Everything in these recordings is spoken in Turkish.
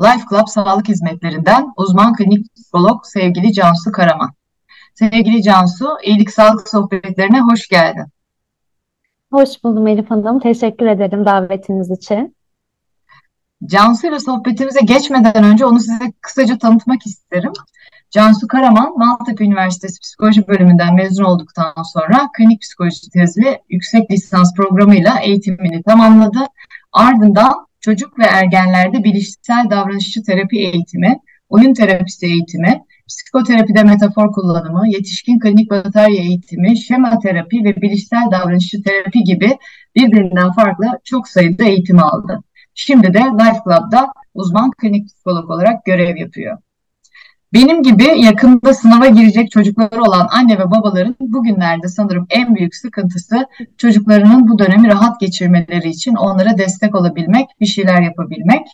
Life Club Sağlık Hizmetlerinden uzman klinik psikolog sevgili Cansu Karaman. Sevgili Cansu, İyilik Sağlık Sohbetlerine hoş geldin. Hoş buldum Elif Hanım. Teşekkür ederim davetiniz için. Cansu ile sohbetimize geçmeden önce onu size kısaca tanıtmak isterim. Cansu Karaman, Maltepe Üniversitesi Psikoloji Bölümünden mezun olduktan sonra klinik psikoloji tezli yüksek lisans programıyla eğitimini tamamladı. Ardından çocuk ve ergenlerde bilişsel davranışçı terapi eğitimi, oyun terapisi eğitimi, psikoterapide metafor kullanımı, yetişkin klinik batarya eğitimi, şema terapi ve bilişsel davranışçı terapi gibi birbirinden farklı çok sayıda eğitim aldı. Şimdi de Life Club'da uzman klinik psikolog olarak görev yapıyor. Benim gibi yakında sınava girecek çocukları olan anne ve babaların bugünlerde sanırım en büyük sıkıntısı çocuklarının bu dönemi rahat geçirmeleri için onlara destek olabilmek, bir şeyler yapabilmek.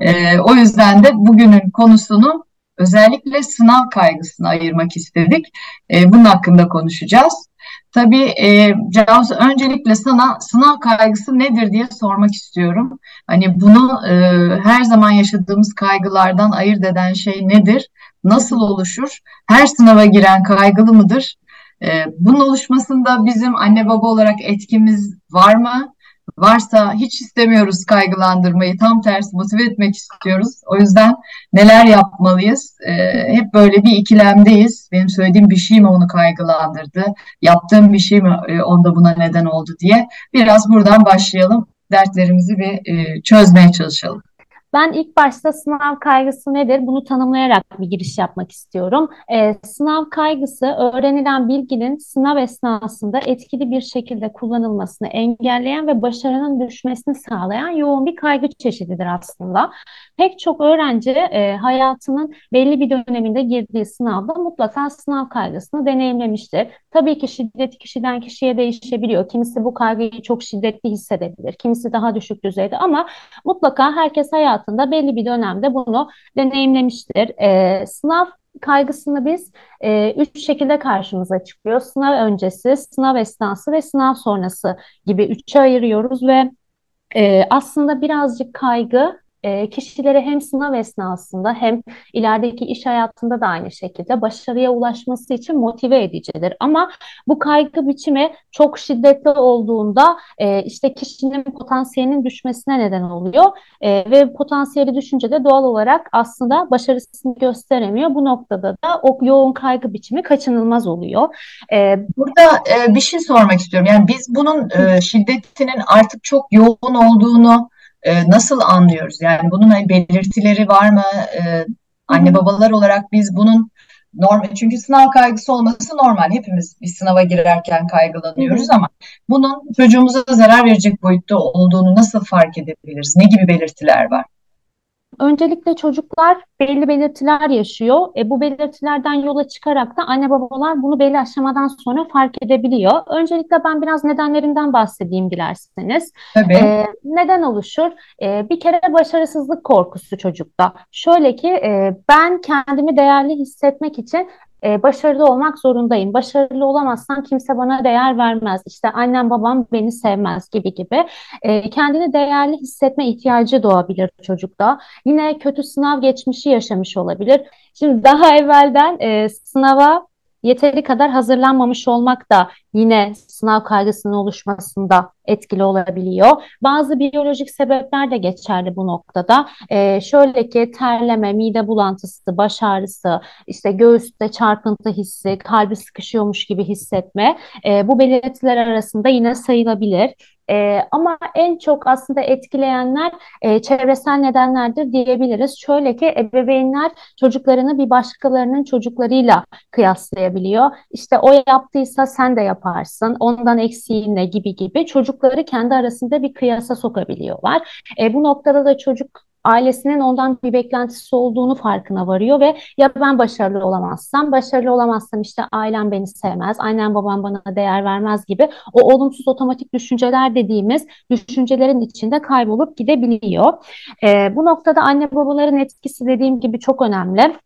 Ee, o yüzden de bugünün konusunu özellikle sınav kaygısına ayırmak istedik. Ee, bunun hakkında konuşacağız. Tabii e, Cansu öncelikle sana sınav kaygısı nedir diye sormak istiyorum. Hani bunu e, her zaman yaşadığımız kaygılardan ayırt eden şey nedir? Nasıl oluşur? Her sınava giren kaygılı mıdır? E, bunun oluşmasında bizim anne baba olarak etkimiz var mı? Varsa hiç istemiyoruz kaygılandırmayı, tam tersi motive etmek istiyoruz. O yüzden neler yapmalıyız? Ee, hep böyle bir ikilemdeyiz. Benim söylediğim bir şey mi onu kaygılandırdı? Yaptığım bir şey mi e, onda buna neden oldu diye. Biraz buradan başlayalım. Dertlerimizi bir e, çözmeye çalışalım. Ben ilk başta sınav kaygısı nedir? Bunu tanımlayarak bir giriş yapmak istiyorum. Ee, sınav kaygısı öğrenilen bilginin sınav esnasında etkili bir şekilde kullanılmasını engelleyen ve başarının düşmesini sağlayan yoğun bir kaygı çeşididir aslında. Pek çok öğrenci e, hayatının belli bir döneminde girdiği sınavda mutlaka sınav kaygısını deneyimlemiştir. Tabii ki şiddeti kişiden kişiye değişebiliyor. Kimisi bu kaygıyı çok şiddetli hissedebilir, kimisi daha düşük düzeyde ama mutlaka herkes hayat hayatında belli bir dönemde bunu deneyimlemiştir. E, sınav kaygısını biz e, üç şekilde karşımıza çıkıyor. Sınav öncesi, sınav esnası ve sınav sonrası gibi üçe ayırıyoruz ve e, aslında birazcık kaygı e, kişileri hem sınav esnasında hem ilerideki iş hayatında da aynı şekilde başarıya ulaşması için motive edicidir. Ama bu kaygı biçimi çok şiddetli olduğunda e, işte kişinin potansiyelinin düşmesine neden oluyor e, ve potansiyeli düşünce de doğal olarak aslında başarısını gösteremiyor. Bu noktada da o yoğun kaygı biçimi kaçınılmaz oluyor. E, Burada e, bir şey sormak istiyorum. Yani biz bunun e, şiddetinin artık çok yoğun olduğunu e, nasıl anlıyoruz? Yani bunun hani belirtileri var mı? E, anne babalar olarak biz bunun normal çünkü sınav kaygısı olması normal. Hepimiz bir sınava girerken kaygılanıyoruz ama bunun çocuğumuza zarar verecek boyutta olduğunu nasıl fark edebiliriz? Ne gibi belirtiler var? Öncelikle çocuklar belli belirtiler yaşıyor. E, bu belirtilerden yola çıkarak da anne babalar bunu belli aşamadan sonra fark edebiliyor. Öncelikle ben biraz nedenlerinden bahsedeyim dilerseniz. Tabii. E, neden oluşur? E, bir kere başarısızlık korkusu çocukta. Şöyle ki e, ben kendimi değerli hissetmek için e, başarılı olmak zorundayım. Başarılı olamazsam kimse bana değer vermez. İşte annem babam beni sevmez gibi gibi. E, kendini değerli hissetme ihtiyacı doğabilir çocukta. Yine kötü sınav geçmişi yaşamış olabilir. Şimdi daha evvelden e, sınava yeteri kadar hazırlanmamış olmak da yine sınav kaygısının oluşmasında etkili olabiliyor. Bazı biyolojik sebepler de geçerli bu noktada. Ee, şöyle ki terleme, mide bulantısı, baş ağrısı, işte göğüste çarpıntı hissi, kalbi sıkışıyormuş gibi hissetme e, bu belirtiler arasında yine sayılabilir. E, ama en çok aslında etkileyenler e, çevresel nedenlerdir diyebiliriz. Şöyle ki ebeveynler çocuklarını bir başkalarının çocuklarıyla kıyaslayabiliyor. İşte o yaptıysa sen de yaparsın, ondan eksiğin ne gibi gibi çocukları kendi arasında bir kıyasa sokabiliyorlar. E, bu noktada da çocuk ailesinin ondan bir beklentisi olduğunu farkına varıyor ve ya ben başarılı olamazsam, başarılı olamazsam işte ailem beni sevmez, annem babam bana değer vermez gibi o olumsuz otomatik düşünceler dediğimiz düşüncelerin içinde kaybolup gidebiliyor. E, bu noktada anne babaların etkisi dediğim gibi çok önemli.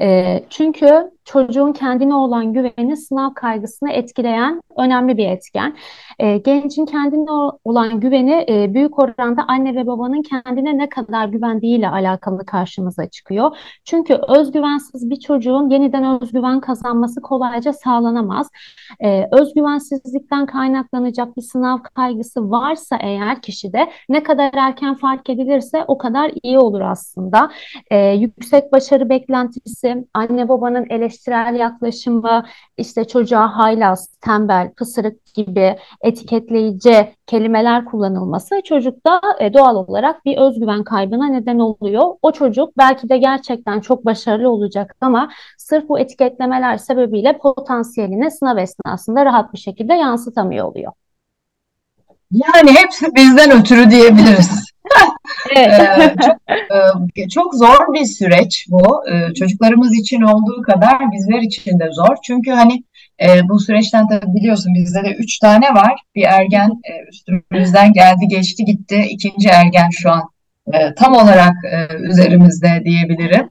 E, çünkü çocuğun kendine olan güveni sınav kaygısını etkileyen önemli bir etken. E, gencin kendine olan güveni e, büyük oranda anne ve babanın kendine ne kadar güvendiğiyle alakalı karşımıza çıkıyor. Çünkü özgüvensiz bir çocuğun yeniden özgüven kazanması kolayca sağlanamaz. E, özgüvensizlikten kaynaklanacak bir sınav kaygısı varsa eğer kişide ne kadar erken fark edilirse o kadar iyi olur aslında. E, yüksek başarı beklentisi, anne babanın eleştirisi eleştirel yaklaşımı, işte çocuğa haylaz, tembel, pısırık gibi etiketleyici kelimeler kullanılması çocukta e, doğal olarak bir özgüven kaybına neden oluyor. O çocuk belki de gerçekten çok başarılı olacak ama sırf bu etiketlemeler sebebiyle potansiyelini sınav esnasında rahat bir şekilde yansıtamıyor oluyor. Yani hepsi bizden ötürü diyebiliriz. Evet. çok, e, çok zor bir süreç bu. E, çocuklarımız için olduğu kadar bizler için de zor. Çünkü hani e, bu süreçten tabii biliyorsun bizde de üç tane var. Bir ergen üstümüzden geldi, geçti, gitti. İkinci ergen şu an tam olarak üzerimizde diyebilirim.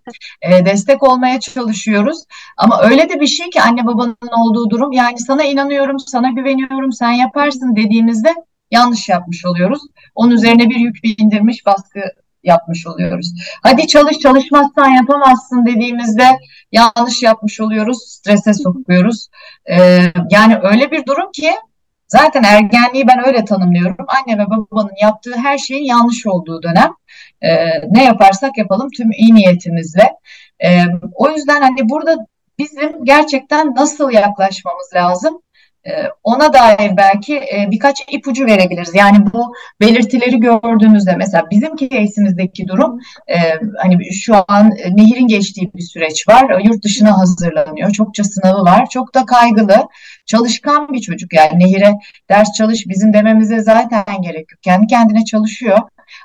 destek olmaya çalışıyoruz. Ama öyle de bir şey ki anne babanın olduğu durum yani sana inanıyorum, sana güveniyorum, sen yaparsın dediğimizde yanlış yapmış oluyoruz. Onun üzerine bir yük bindirmiş baskı yapmış oluyoruz. Hadi çalış çalışmazsan yapamazsın dediğimizde yanlış yapmış oluyoruz, strese sokuyoruz. Ee, yani öyle bir durum ki zaten ergenliği ben öyle tanımlıyorum. Anne ve babanın yaptığı her şeyin yanlış olduğu dönem. Ee, ne yaparsak yapalım tüm iyi niyetimizle. Ee, o yüzden hani burada bizim gerçekten nasıl yaklaşmamız lazım? Ee, ona dair belki e, birkaç ipucu verebiliriz. Yani bu belirtileri gördüğümüzde mesela bizim case'imizdeki durum e, hani şu an Nehir'in geçtiği bir süreç var. Yurt dışına hazırlanıyor. Çokça sınavı var. Çok da kaygılı. Çalışkan bir çocuk yani Nehir'e ders çalış bizim dememize zaten gerek yok. Kendi kendine çalışıyor.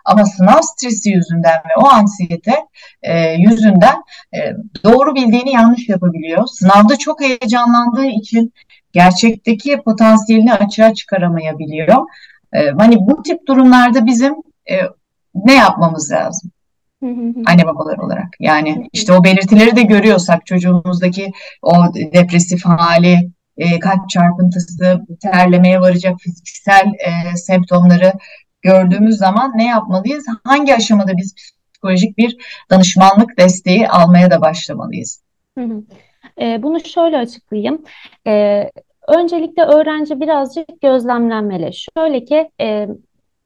Ama sınav stresi yüzünden ve o ansiyete e, yüzünden e, doğru bildiğini yanlış yapabiliyor. Sınavda çok heyecanlandığı için gerçekteki potansiyelini açığa çıkaramayabiliyor. E, hani bu tip durumlarda bizim e, ne yapmamız lazım? Anne babalar olarak. Yani işte o belirtileri de görüyorsak çocuğumuzdaki o depresif hali, e, kalp çarpıntısı, terlemeye varacak fiziksel e, semptomları gördüğümüz zaman ne yapmalıyız? Hangi aşamada biz psikolojik bir danışmanlık desteği almaya da başlamalıyız? Hı hı. E, bunu şöyle açıklayayım. E, öncelikle öğrenci birazcık gözlemlenmeli. Şöyle ki e,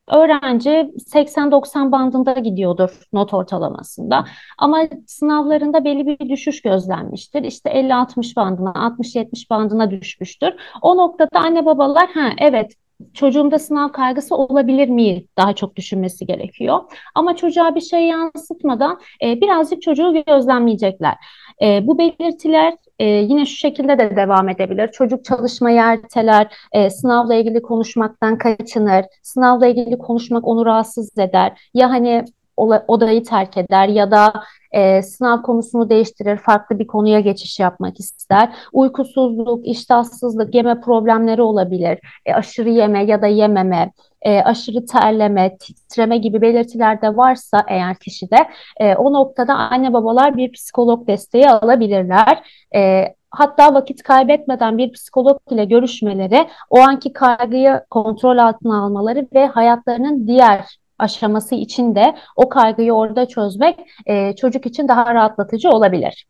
öğrenci 80-90 bandında gidiyordur not ortalamasında. Ama sınavlarında belli bir düşüş gözlenmiştir. İşte 50-60 bandına, 60-70 bandına düşmüştür. O noktada anne babalar ha evet çocuğumda sınav kaygısı olabilir mi daha çok düşünmesi gerekiyor. Ama çocuğa bir şey yansıtmadan e, birazcık çocuğu gözlemleyecekler. E, bu belirtiler e, yine şu şekilde de devam edebilir. Çocuk çalışmayı erteler, e, sınavla ilgili konuşmaktan kaçınır, sınavla ilgili konuşmak onu rahatsız eder. Ya hani odayı terk eder ya da e, sınav konusunu değiştirir, farklı bir konuya geçiş yapmak ister. Uykusuzluk, iştahsızlık, yeme problemleri olabilir. E, aşırı yeme ya da yememe, e, aşırı terleme, titreme gibi belirtiler de varsa eğer kişide e, o noktada anne babalar bir psikolog desteği alabilirler. E, hatta vakit kaybetmeden bir psikolog ile görüşmeleri, o anki kaygıyı kontrol altına almaları ve hayatlarının diğer aşaması için de o kaygıyı orada çözmek e, çocuk için daha rahatlatıcı olabilir.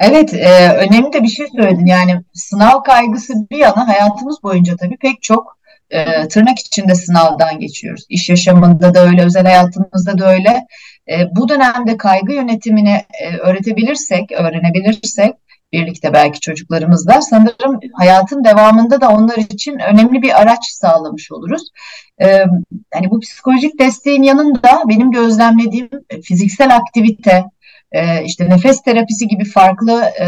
Evet, e, önemli de bir şey söyledin. Yani sınav kaygısı bir yana hayatımız boyunca tabii pek çok e, tırnak içinde sınavdan geçiyoruz. İş yaşamında da öyle, özel hayatımızda da öyle. E, bu dönemde kaygı yönetimini e, öğretebilirsek, öğrenebilirsek birlikte belki çocuklarımızla sanırım hayatın devamında da onlar için önemli bir araç sağlamış oluruz. Ee, yani bu psikolojik desteğin yanında benim gözlemlediğim fiziksel aktivite, e, işte nefes terapisi gibi farklı e,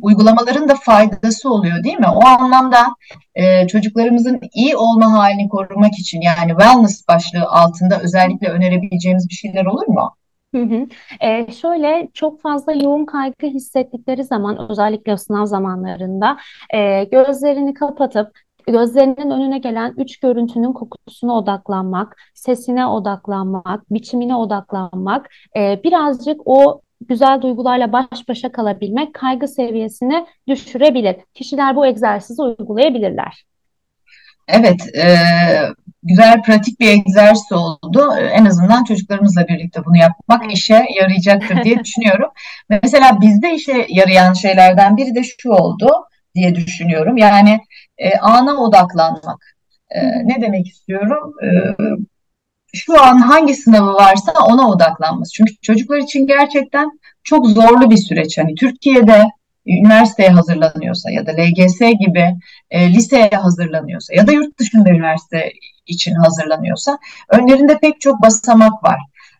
uygulamaların da faydası oluyor değil mi? O anlamda e, çocuklarımızın iyi olma halini korumak için yani wellness başlığı altında özellikle önerebileceğimiz bir şeyler olur mu? Hı hı. Ee, şöyle çok fazla yoğun kaygı hissettikleri zaman özellikle sınav zamanlarında e, gözlerini kapatıp gözlerinin önüne gelen üç görüntünün kokusuna odaklanmak, sesine odaklanmak, biçimine odaklanmak, e, birazcık o güzel duygularla baş başa kalabilmek kaygı seviyesini düşürebilir. Kişiler bu egzersizi uygulayabilirler. Evet, e, güzel pratik bir egzersiz oldu. En azından çocuklarımızla birlikte bunu yapmak işe yarayacaktır diye düşünüyorum. Mesela bizde işe yarayan şeylerden biri de şu oldu diye düşünüyorum. Yani e, ana odaklanmak. E, ne demek istiyorum? E, şu an hangi sınavı varsa ona odaklanması. Çünkü çocuklar için gerçekten çok zorlu bir süreç. Hani Türkiye'de üniversiteye hazırlanıyorsa ya da LGS gibi e, liseye hazırlanıyorsa ya da yurt dışında üniversite için hazırlanıyorsa önlerinde pek çok basamak var.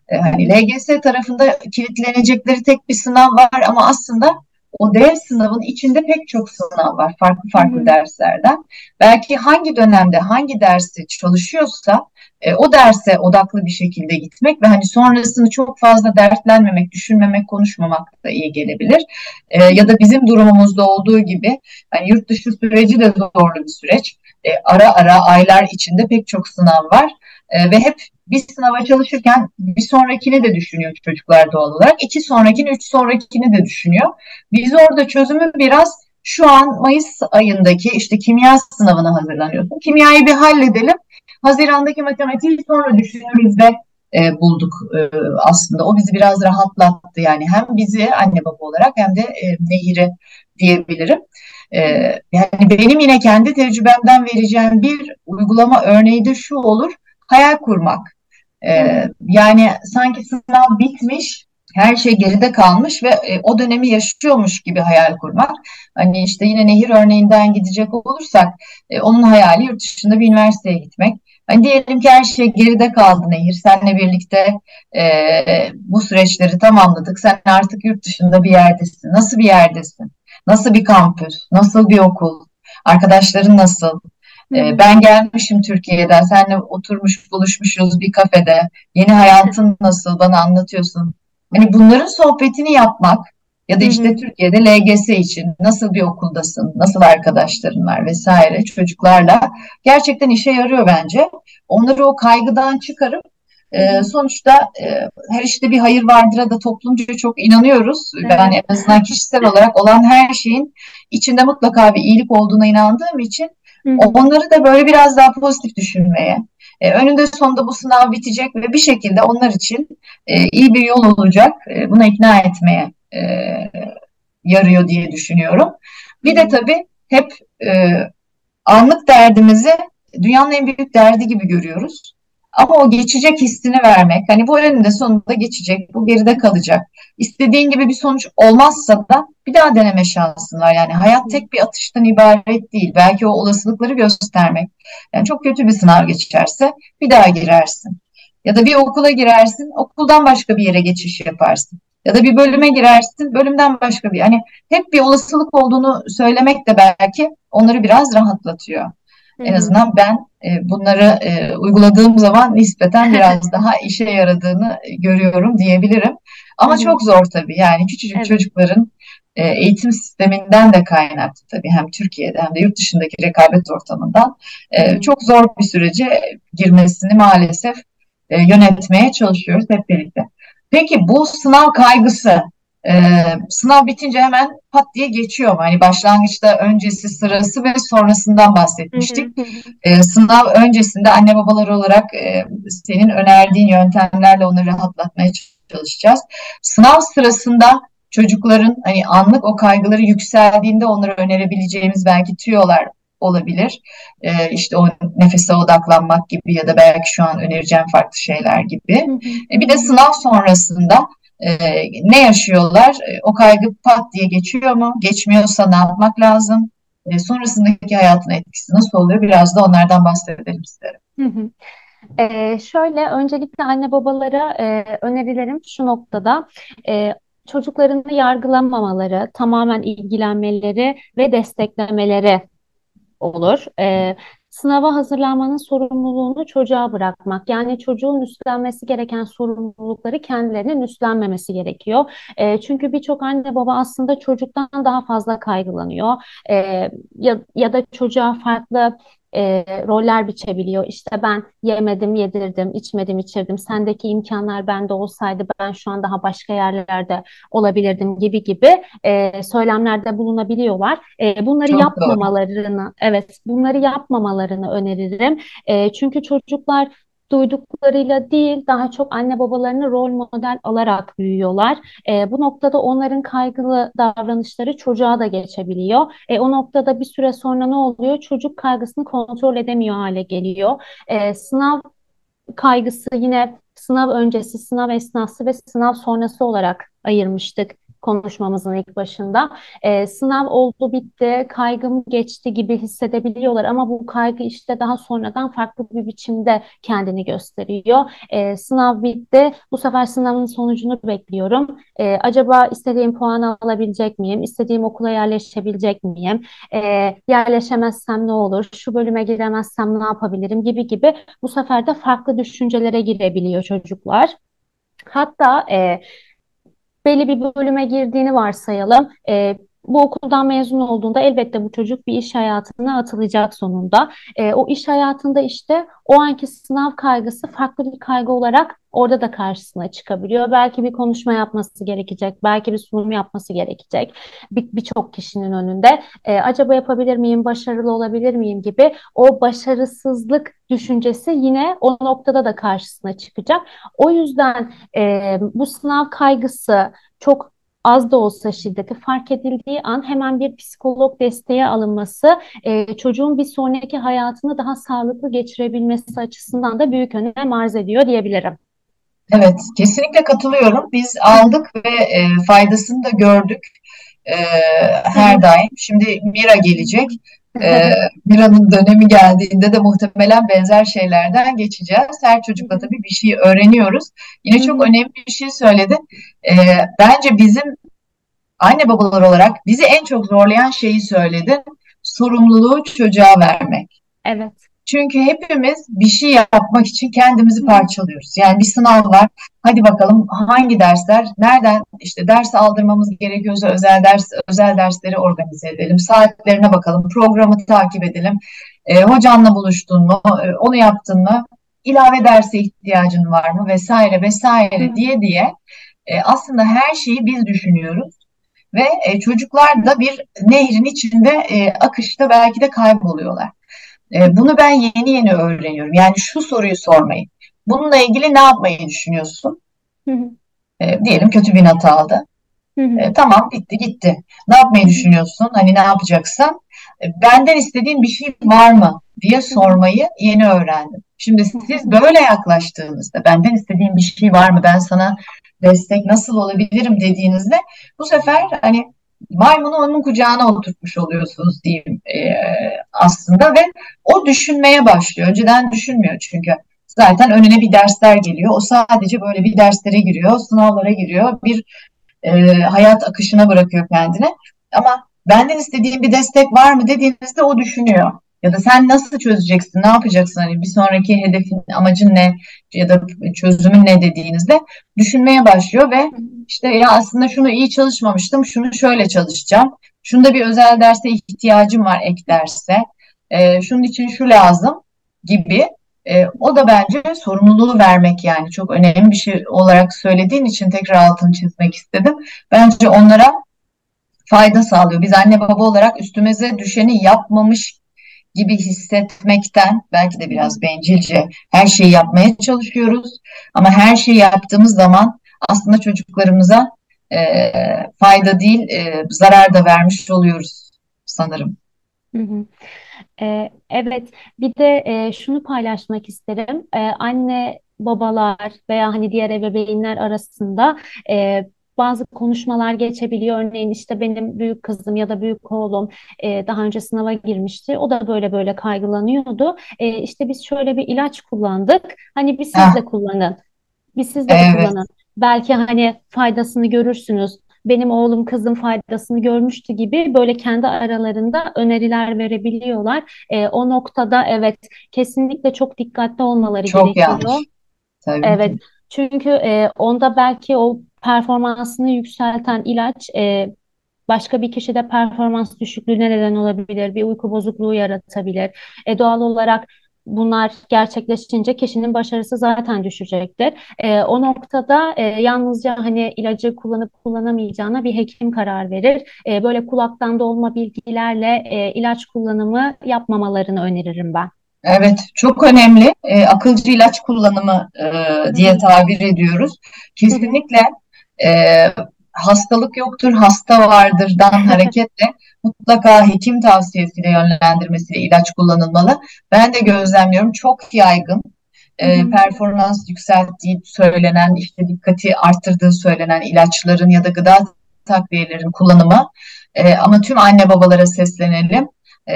E, hani LGS tarafında kilitlenecekleri tek bir sınav var ama aslında o dev sınavın içinde pek çok sınav var farklı farklı hmm. derslerden. Belki hangi dönemde hangi dersi çalışıyorsa e, o derse odaklı bir şekilde gitmek ve hani sonrasını çok fazla dertlenmemek, düşünmemek, konuşmamak da iyi gelebilir. E, ya da bizim durumumuzda olduğu gibi hani yurt dışı süreci de zorlu bir süreç. E, ara ara aylar içinde pek çok sınav var e, ve hep bir sınava çalışırken bir sonrakini de düşünüyor çocuklar doğal olarak. iki sonrakini, üç sonrakini de düşünüyor. Biz orada çözümü biraz şu an Mayıs ayındaki işte kimya sınavına hazırlanıyorsun. Kimyayı bir halledelim. Hazirandaki matematiği sonra düşünürüz ve e, bulduk e, aslında. O bizi biraz rahatlattı yani hem bizi anne baba olarak hem de e, Nehir'i diyebilirim. E, yani benim yine kendi tecrübemden vereceğim bir uygulama örneği de şu olur. Hayal kurmak. E, yani sanki sınav bitmiş, her şey geride kalmış ve e, o dönemi yaşıyormuş gibi hayal kurmak. Hani işte yine nehir örneğinden gidecek olursak e, onun hayali yurt dışında bir üniversiteye gitmek. Hani diyelim ki her şey geride kaldı Nehir. Seninle birlikte e, bu süreçleri tamamladık. Sen artık yurt dışında bir yerdesin. Nasıl bir yerdesin? Nasıl bir kampüs? Nasıl bir okul? Arkadaşların nasıl? E, ben gelmişim Türkiye'den. Seninle oturmuş buluşmuşuz bir kafede. Yeni hayatın nasıl? Bana anlatıyorsun. Hani bunların sohbetini yapmak ya da işte Türkiye'de LGS için nasıl bir okuldasın, nasıl arkadaşların var vesaire çocuklarla gerçekten işe yarıyor bence. Onları o kaygıdan çıkarıp e, sonuçta e, her işte bir hayır vardır da toplumca çok inanıyoruz. Evet. Ben en azından kişisel olarak olan her şeyin içinde mutlaka bir iyilik olduğuna inandığım için Hı. onları da böyle biraz daha pozitif düşünmeye, e, önünde sonunda bu sınav bitecek ve bir şekilde onlar için e, iyi bir yol olacak. E, buna ikna etmeye e, yarıyor diye düşünüyorum. Bir de tabii hep e, anlık derdimizi dünyanın en büyük derdi gibi görüyoruz. Ama o geçecek hissini vermek, hani bu önünde sonunda geçecek, bu geride kalacak. İstediğin gibi bir sonuç olmazsa da bir daha deneme şansın var. Yani hayat tek bir atıştan ibaret değil. Belki o olasılıkları göstermek. Yani çok kötü bir sınav geçerse bir daha girersin. Ya da bir okula girersin, okuldan başka bir yere geçiş yaparsın. Ya da bir bölüme girersin, bölümden başka bir. Hani hep bir olasılık olduğunu söylemek de belki onları biraz rahatlatıyor. Hı-hı. En azından ben e, bunları e, uyguladığım zaman nispeten biraz daha işe yaradığını görüyorum diyebilirim. Ama Hı-hı. çok zor tabii. Yani küçücük evet. çocukların e, eğitim sisteminden de kaynaklı tabii hem Türkiye'de hem de yurt dışındaki rekabet ortamından e, çok zor bir sürece girmesini maalesef e, yönetmeye çalışıyoruz hep birlikte. Peki bu sınav kaygısı e, sınav bitince hemen pat diye geçiyor mu? Hani başlangıçta öncesi sırası ve sonrasından bahsetmiştik. e, sınav öncesinde anne babalar olarak e, senin önerdiğin yöntemlerle onları rahatlatmaya çalışacağız. Sınav sırasında çocukların hani anlık o kaygıları yükseldiğinde onlara önerebileceğimiz belki tüyolar olabilir. E, işte o nefese odaklanmak gibi ya da belki şu an önereceğim farklı şeyler gibi. E, bir de sınav sonrasında e, ne yaşıyorlar? E, o kaygı pat diye geçiyor mu? Geçmiyorsa ne yapmak lazım? E, sonrasındaki hayatın etkisi nasıl oluyor? Biraz da onlardan bahsedelim isterim. Hı hı. Ee, şöyle öncelikle anne babalara e, önerilerim şu noktada e, çocuklarını yargılamamaları, tamamen ilgilenmeleri ve desteklemeleri olur. E, sınava hazırlanmanın sorumluluğunu çocuğa bırakmak. Yani çocuğun üstlenmesi gereken sorumlulukları kendilerinin üstlenmemesi gerekiyor. E, çünkü birçok anne baba aslında çocuktan daha fazla kaygılanıyor. E, ya, ya da çocuğa farklı e, roller biçebiliyor. İşte ben yemedim, yedirdim, içmedim, içirdim. Sendeki imkanlar bende olsaydı ben şu an daha başka yerlerde olabilirdim gibi gibi e, söylemlerde bulunabiliyorlar. E, bunları Çok yapmamalarını, evet, bunları yapmamalarını öneririm. E, çünkü çocuklar duyduklarıyla değil daha çok anne babalarını rol model alarak büyüyorlar. E, bu noktada onların kaygılı davranışları çocuğa da geçebiliyor. E, o noktada bir süre sonra ne oluyor? Çocuk kaygısını kontrol edemiyor hale geliyor. E, sınav kaygısı yine sınav öncesi, sınav esnası ve sınav sonrası olarak ayırmıştık konuşmamızın ilk başında. E, sınav oldu bitti, kaygım geçti gibi hissedebiliyorlar ama bu kaygı işte daha sonradan farklı bir biçimde kendini gösteriyor. E, sınav bitti, bu sefer sınavın sonucunu bekliyorum. E, acaba istediğim puanı alabilecek miyim? İstediğim okula yerleşebilecek miyim? E, yerleşemezsem ne olur? Şu bölüme giremezsem ne yapabilirim? Gibi gibi bu sefer de farklı düşüncelere girebiliyor çocuklar. Hatta e, belli bir bölüme girdiğini varsayalım. E, bu okuldan mezun olduğunda elbette bu çocuk bir iş hayatına atılacak sonunda. E, o iş hayatında işte o anki sınav kaygısı farklı bir kaygı olarak orada da karşısına çıkabiliyor. Belki bir konuşma yapması gerekecek, belki bir sunum yapması gerekecek birçok bir kişinin önünde. E, acaba yapabilir miyim, başarılı olabilir miyim gibi o başarısızlık düşüncesi yine o noktada da karşısına çıkacak. O yüzden e, bu sınav kaygısı çok az da olsa şiddeti fark edildiği an hemen bir psikolog desteğe alınması e, çocuğun bir sonraki hayatını daha sağlıklı geçirebilmesi açısından da büyük önem arz ediyor diyebilirim. Evet, kesinlikle katılıyorum. Biz aldık ve e, faydasını da gördük e, her daim. Şimdi Mira gelecek. E, Mira'nın dönemi geldiğinde de muhtemelen benzer şeylerden geçeceğiz. Her çocukla tabii bir şey öğreniyoruz. Yine çok önemli bir şey söyledi. E, bence bizim anne babalar olarak bizi en çok zorlayan şeyi söyledi. Sorumluluğu çocuğa vermek. Evet. Çünkü hepimiz bir şey yapmak için kendimizi parçalıyoruz. Yani bir sınav var. Hadi bakalım hangi dersler, nereden işte ders aldırmamız gerekiyorsa özel ders, özel dersleri organize edelim. Saatlerine bakalım, programı takip edelim. E, hocanla buluştun mu, e, onu yaptın mı, ilave derse ihtiyacın var mı vesaire vesaire Hı. diye diye e, aslında her şeyi biz düşünüyoruz. Ve e, çocuklar da bir nehrin içinde e, akışta belki de kayboluyorlar. E, bunu ben yeni yeni öğreniyorum. Yani şu soruyu sormayı. Bununla ilgili ne yapmayı düşünüyorsun? Hı hı. E, diyelim kötü bir not aldı. Hı hı. E, tamam bitti gitti. Ne yapmayı düşünüyorsun? Hani ne yapacaksan. E, benden istediğin bir şey var mı diye sormayı yeni öğrendim. Şimdi siz böyle yaklaştığınızda benden istediğin bir şey var mı? Ben sana destek nasıl olabilirim dediğinizde bu sefer hani maymunu onun kucağına oturtmuş oluyorsunuz diyeyim e, aslında ve o düşünmeye başlıyor. Önceden düşünmüyor çünkü. Zaten önüne bir dersler geliyor. O sadece böyle bir derslere giriyor, sınavlara giriyor, bir e, hayat akışına bırakıyor kendini. Ama benden istediğim bir destek var mı dediğinizde o düşünüyor. Ya da sen nasıl çözeceksin, ne yapacaksın, hani bir sonraki hedefin, amacın ne ya da çözümün ne dediğinizde düşünmeye başlıyor ve işte ya aslında şunu iyi çalışmamıştım, şunu şöyle çalışacağım. Şunda bir özel derse ihtiyacım var ek derse. E, şunun için şu lazım gibi. E, o da bence sorumluluğu vermek yani çok önemli bir şey olarak söylediğin için tekrar altını çizmek istedim. Bence onlara fayda sağlıyor. Biz anne baba olarak üstümüze düşeni yapmamış gibi hissetmekten belki de biraz bencilce her şeyi yapmaya çalışıyoruz. Ama her şeyi yaptığımız zaman aslında çocuklarımıza e, fayda değil e, zarar da vermiş oluyoruz sanırım. Ee, evet, bir de e, şunu paylaşmak isterim. Ee, anne babalar veya hani diğer ebeveynler arasında e, bazı konuşmalar geçebiliyor. Örneğin işte benim büyük kızım ya da büyük oğlum e, daha önce sınava girmişti. O da böyle böyle kaygılanıyordu. E, işte biz şöyle bir ilaç kullandık. Hani bir siz de kullanın. Bir siz de Evet. kullanın. belki hani faydasını görürsünüz. Benim oğlum kızım faydasını görmüştü gibi böyle kendi aralarında öneriler verebiliyorlar. E, o noktada evet kesinlikle çok dikkatli olmaları Çok gerekiyor. yanlış. Tabii Evet ki. çünkü e, onda belki o performansını yükselten ilaç e, başka bir kişide performans düşüklüğüne neden olabilir, bir uyku bozukluğu yaratabilir. E, doğal olarak bunlar gerçekleşince kişinin başarısı zaten düşecektir. E, o noktada e, yalnızca hani ilacı kullanıp kullanamayacağına bir hekim karar verir. E, böyle kulaktan dolma bilgilerle e, ilaç kullanımı yapmamalarını öneririm ben. Evet, çok önemli. E, akılcı ilaç kullanımı e, diye tabir ediyoruz. Kesinlikle e, hastalık yoktur, hasta vardırdan hareketle mutlaka hekim tavsiyesiyle yönlendirmesiyle ilaç kullanılmalı. Ben de gözlemliyorum çok yaygın e, performans yükselttiği söylenen, işte dikkati arttırdığı söylenen ilaçların ya da gıda takviyelerin kullanımı. E, ama tüm anne babalara seslenelim. E,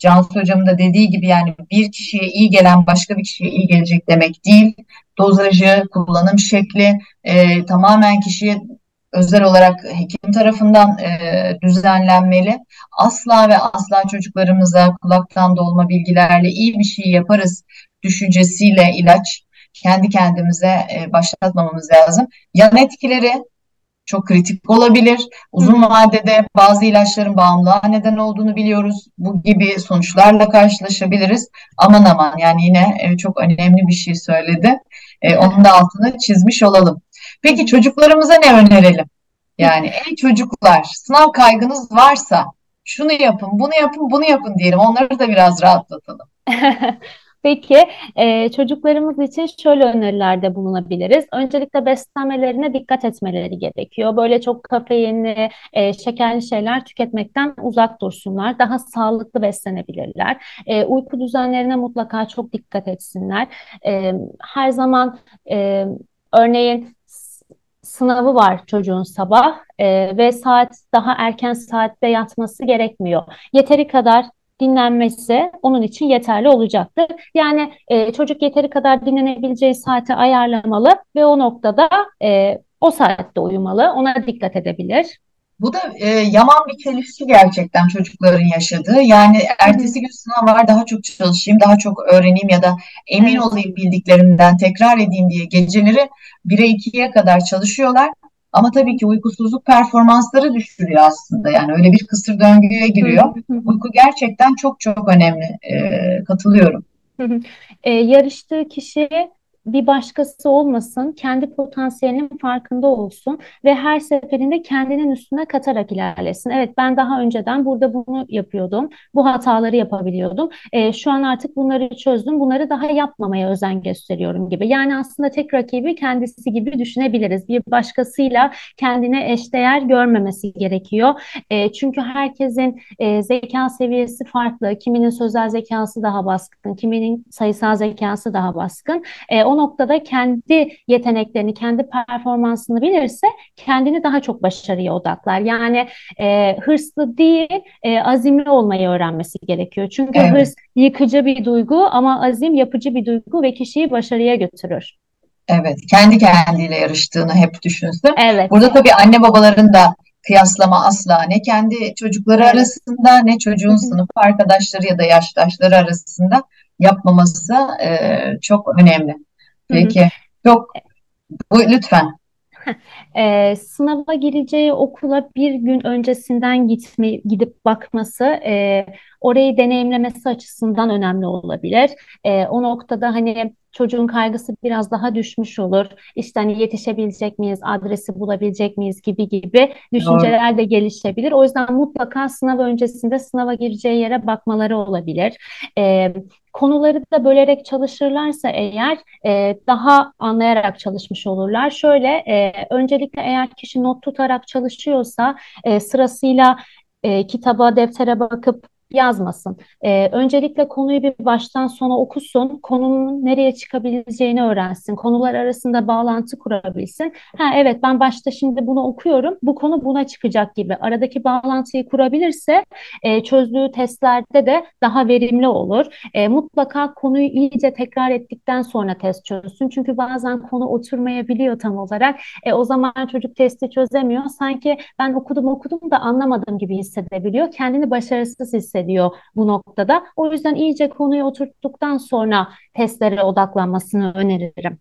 Cansu Hocam'ın da dediği gibi yani bir kişiye iyi gelen başka bir kişiye iyi gelecek demek değil. Dozajı, kullanım şekli e, tamamen kişiye özel olarak hekim tarafından e, düzenlenmeli. Asla ve asla çocuklarımıza kulaktan dolma bilgilerle iyi bir şey yaparız düşüncesiyle ilaç kendi kendimize e, başlatmamamız lazım. Yan etkileri çok kritik olabilir. Uzun vadede bazı ilaçların bağımlılığa neden olduğunu biliyoruz. Bu gibi sonuçlarla karşılaşabiliriz. Aman aman yani yine e, çok önemli bir şey söyledi. E, onun da altını çizmiş olalım. Peki çocuklarımıza ne önerelim? Yani ey çocuklar sınav kaygınız varsa şunu yapın, bunu yapın, bunu yapın diyelim. Onları da biraz rahatlatalım. Peki, e, çocuklarımız için şöyle önerilerde bulunabiliriz. Öncelikle beslenmelerine dikkat etmeleri gerekiyor. Böyle çok kafeinli, e, şekerli şeyler tüketmekten uzak dursunlar. Daha sağlıklı beslenebilirler. E, uyku düzenlerine mutlaka çok dikkat etsinler. E, her zaman e, örneğin sınavı var çocuğun sabah e, ve saat daha erken saatte yatması gerekmiyor. Yeteri kadar dinlenmesi onun için yeterli olacaktır. Yani e, çocuk yeteri kadar dinlenebileceği saati ayarlamalı ve o noktada e, o saatte uyumalı. Ona dikkat edebilir. Bu da e, yaman bir çelişki gerçekten çocukların yaşadığı. Yani ertesi gün sınav var daha çok çalışayım, daha çok öğreneyim ya da emin olayım bildiklerimden tekrar edeyim diye geceleri 1'e 2'ye kadar çalışıyorlar. Ama tabii ki uykusuzluk performansları düşürüyor aslında. Yani öyle bir kısır döngüye giriyor. Uyku gerçekten çok çok önemli. E, katılıyorum. Hı hı. E, yarıştığı kişi bir başkası olmasın, kendi potansiyelinin farkında olsun ve her seferinde kendinin üstüne katarak ilerlesin. Evet, ben daha önceden burada bunu yapıyordum, bu hataları yapabiliyordum. E, şu an artık bunları çözdüm, bunları daha yapmamaya özen gösteriyorum gibi. Yani aslında tek rakibi kendisi gibi düşünebiliriz. Bir başkasıyla kendine eşdeğer görmemesi gerekiyor. E, çünkü herkesin e, zeka seviyesi farklı. Kiminin sözel zekası daha baskın, kiminin sayısal zekası daha baskın. E, o noktada kendi yeteneklerini, kendi performansını bilirse kendini daha çok başarıya odaklar. Yani e, hırslı değil, e, azimli olmayı öğrenmesi gerekiyor. Çünkü Evet, hırs yıkıcı bir duygu ama azim yapıcı bir duygu ve kişiyi başarıya götürür. evet. Kendi kendiyle yarıştığını hep düşünsün. Evet, Burada tabii anne babaların da kıyaslama asla ne kendi çocukları evet. arasında ne çocuğun sınıf arkadaşları ya da yaştaşları arasında yapmaması e, çok önemli. Peki, çok bu lütfen. E, sınava gireceği okula bir gün öncesinden gitme, gidip bakması, e, orayı deneyimlemesi açısından önemli olabilir. E, o noktada hani çocuğun kaygısı biraz daha düşmüş olur. İşte hani yetişebilecek miyiz, adresi bulabilecek miyiz gibi gibi düşünceler de gelişebilir. O yüzden mutlaka sınav öncesinde sınava gireceği yere bakmaları olabilir. E, konuları da bölerek çalışırlarsa eğer e, daha anlayarak çalışmış olurlar. Şöyle, e, öncelikle eğer kişi not tutarak çalışıyorsa e, sırasıyla e, kitaba, deftere bakıp yazmasın. Ee, öncelikle konuyu bir baştan sona okusun, konunun nereye çıkabileceğini öğrensin, konular arasında bağlantı kurabilsin. Ha evet ben başta şimdi bunu okuyorum, bu konu buna çıkacak gibi. Aradaki bağlantıyı kurabilirse e, çözdüğü testlerde de daha verimli olur. E, mutlaka konuyu iyice tekrar ettikten sonra test çözsün. Çünkü bazen konu oturmayabiliyor tam olarak. E, o zaman çocuk testi çözemiyor. Sanki ben okudum okudum da anlamadım gibi hissedebiliyor. Kendini başarısız hissediyor bu noktada. O yüzden iyice konuyu oturttuktan sonra testlere odaklanmasını öneririm.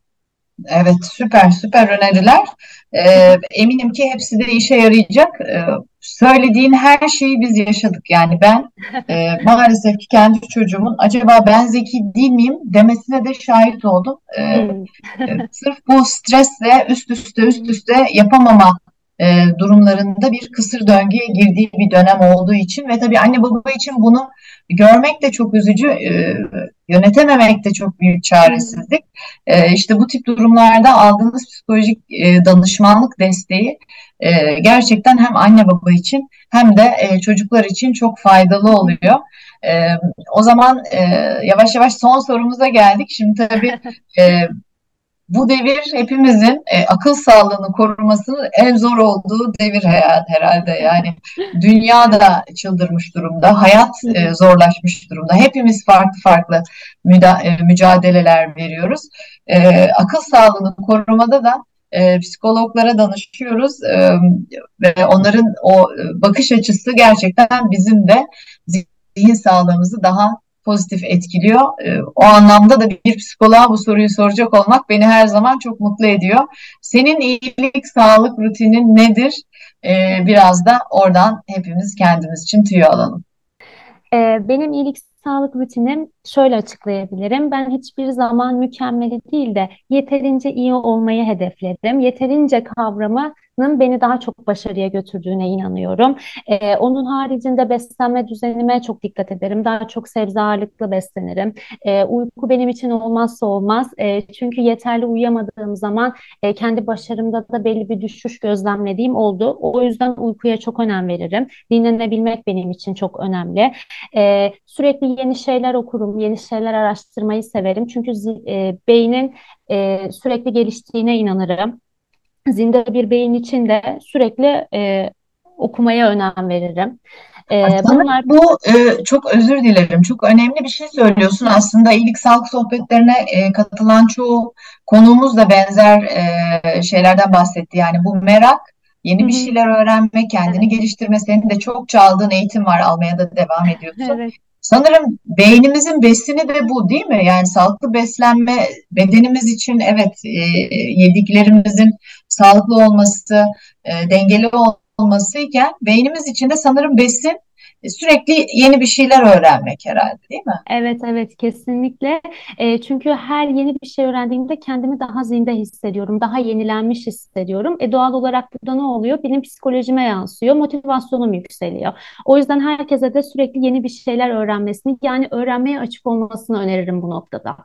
Evet, süper süper öneriler. Ee, eminim ki hepsi de işe yarayacak. Ee, söylediğin her şeyi biz yaşadık. Yani ben e, maalesef ki kendi çocuğumun acaba ben zeki değil miyim demesine de şahit oldum. Ee, e, sırf bu stresle üst üste üst üste yapamama e, durumlarında bir kısır döngüye girdiği bir dönem olduğu için ve tabii anne baba için bunu görmek de çok üzücü, e, yönetememek de çok büyük çaresizlik. E, işte bu tip durumlarda aldığınız psikolojik e, danışmanlık desteği e, gerçekten hem anne baba için hem de e, çocuklar için çok faydalı oluyor. E, o zaman e, yavaş yavaş son sorumuza geldik. Şimdi tabii e, bu devir hepimizin e, akıl sağlığını korumasının en zor olduğu devir hayat herhalde. Yani dünya da çıldırmış durumda, hayat e, zorlaşmış durumda. Hepimiz farklı farklı müda, e, mücadeleler veriyoruz. E, akıl sağlığını korumada da e, psikologlara danışıyoruz e, ve onların o bakış açısı gerçekten bizim de zihin sağlığımızı daha pozitif etkiliyor. Ee, o anlamda da bir psikoloğa bu soruyu soracak olmak beni her zaman çok mutlu ediyor. Senin iyilik, sağlık rutinin nedir? Ee, biraz da oradan hepimiz kendimiz için tüy alalım. Ee, benim iyilik sağlık rutinim şöyle açıklayabilirim. Ben hiçbir zaman mükemmeli değil de yeterince iyi olmayı hedefledim. Yeterince kavramı beni daha çok başarıya götürdüğüne inanıyorum. Ee, onun haricinde beslenme düzenime çok dikkat ederim. Daha çok sebze ağırlıklı beslenirim. Ee, uyku benim için olmazsa olmaz. Ee, çünkü yeterli uyuyamadığım zaman e, kendi başarımda da belli bir düşüş gözlemlediğim oldu. O yüzden uykuya çok önem veririm. Dinlenebilmek benim için çok önemli. Ee, sürekli yeni şeyler okurum, yeni şeyler araştırmayı severim. Çünkü e, beynin e, sürekli geliştiğine inanırım zinde bir beyin için de sürekli e, okumaya önem veririm. E, bunlar bu e, çok özür dilerim. Çok önemli bir şey söylüyorsun. Aslında iyilik sağlık sohbetlerine e, katılan çoğu konuğumuz da benzer e, şeylerden bahsetti. Yani bu merak, yeni bir şeyler öğrenme, kendini evet. geliştirme. Senin de çok çaldığın eğitim var, almaya da devam ediyorsun. Evet. Sanırım beynimizin besini de bu değil mi? Yani sağlıklı beslenme bedenimiz için evet e, yediklerimizin sağlıklı olması, e, dengeli olması iken beynimiz için de sanırım besin sürekli yeni bir şeyler öğrenmek herhalde değil mi? Evet evet kesinlikle. E, çünkü her yeni bir şey öğrendiğimde kendimi daha zinde hissediyorum. Daha yenilenmiş hissediyorum. E, doğal olarak burada ne oluyor? Benim psikolojime yansıyor. Motivasyonum yükseliyor. O yüzden herkese de sürekli yeni bir şeyler öğrenmesini yani öğrenmeye açık olmasını öneririm bu noktada.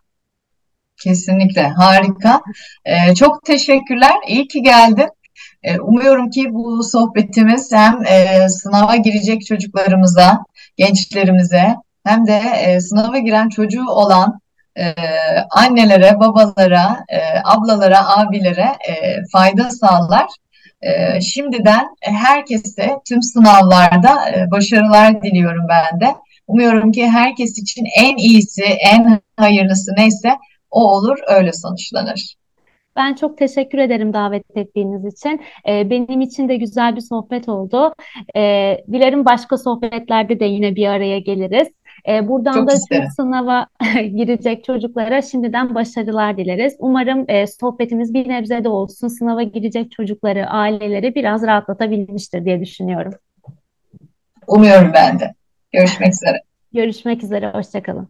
Kesinlikle harika. Ee, çok teşekkürler. İyi ki geldin. Ee, umuyorum ki bu sohbetimiz hem e, sınava girecek çocuklarımıza, gençlerimize hem de e, sınava giren çocuğu olan e, annelere, babalara, e, ablalara, abilere e, fayda sağlar. E, şimdiden herkese tüm sınavlarda e, başarılar diliyorum ben de. Umuyorum ki herkes için en iyisi, en hayırlısı neyse o olur, öyle sonuçlanır. Ben çok teşekkür ederim davet ettiğiniz için. Ee, benim için de güzel bir sohbet oldu. Ee, dilerim başka sohbetlerde de yine bir araya geliriz. Ee, buradan çok da isterim. sınava girecek çocuklara şimdiden başarılar dileriz. Umarım e, sohbetimiz bir nebze de olsun sınava girecek çocukları, aileleri biraz rahatlatabilmiştir diye düşünüyorum. Umuyorum ben de. Görüşmek üzere. Görüşmek üzere, hoşçakalın.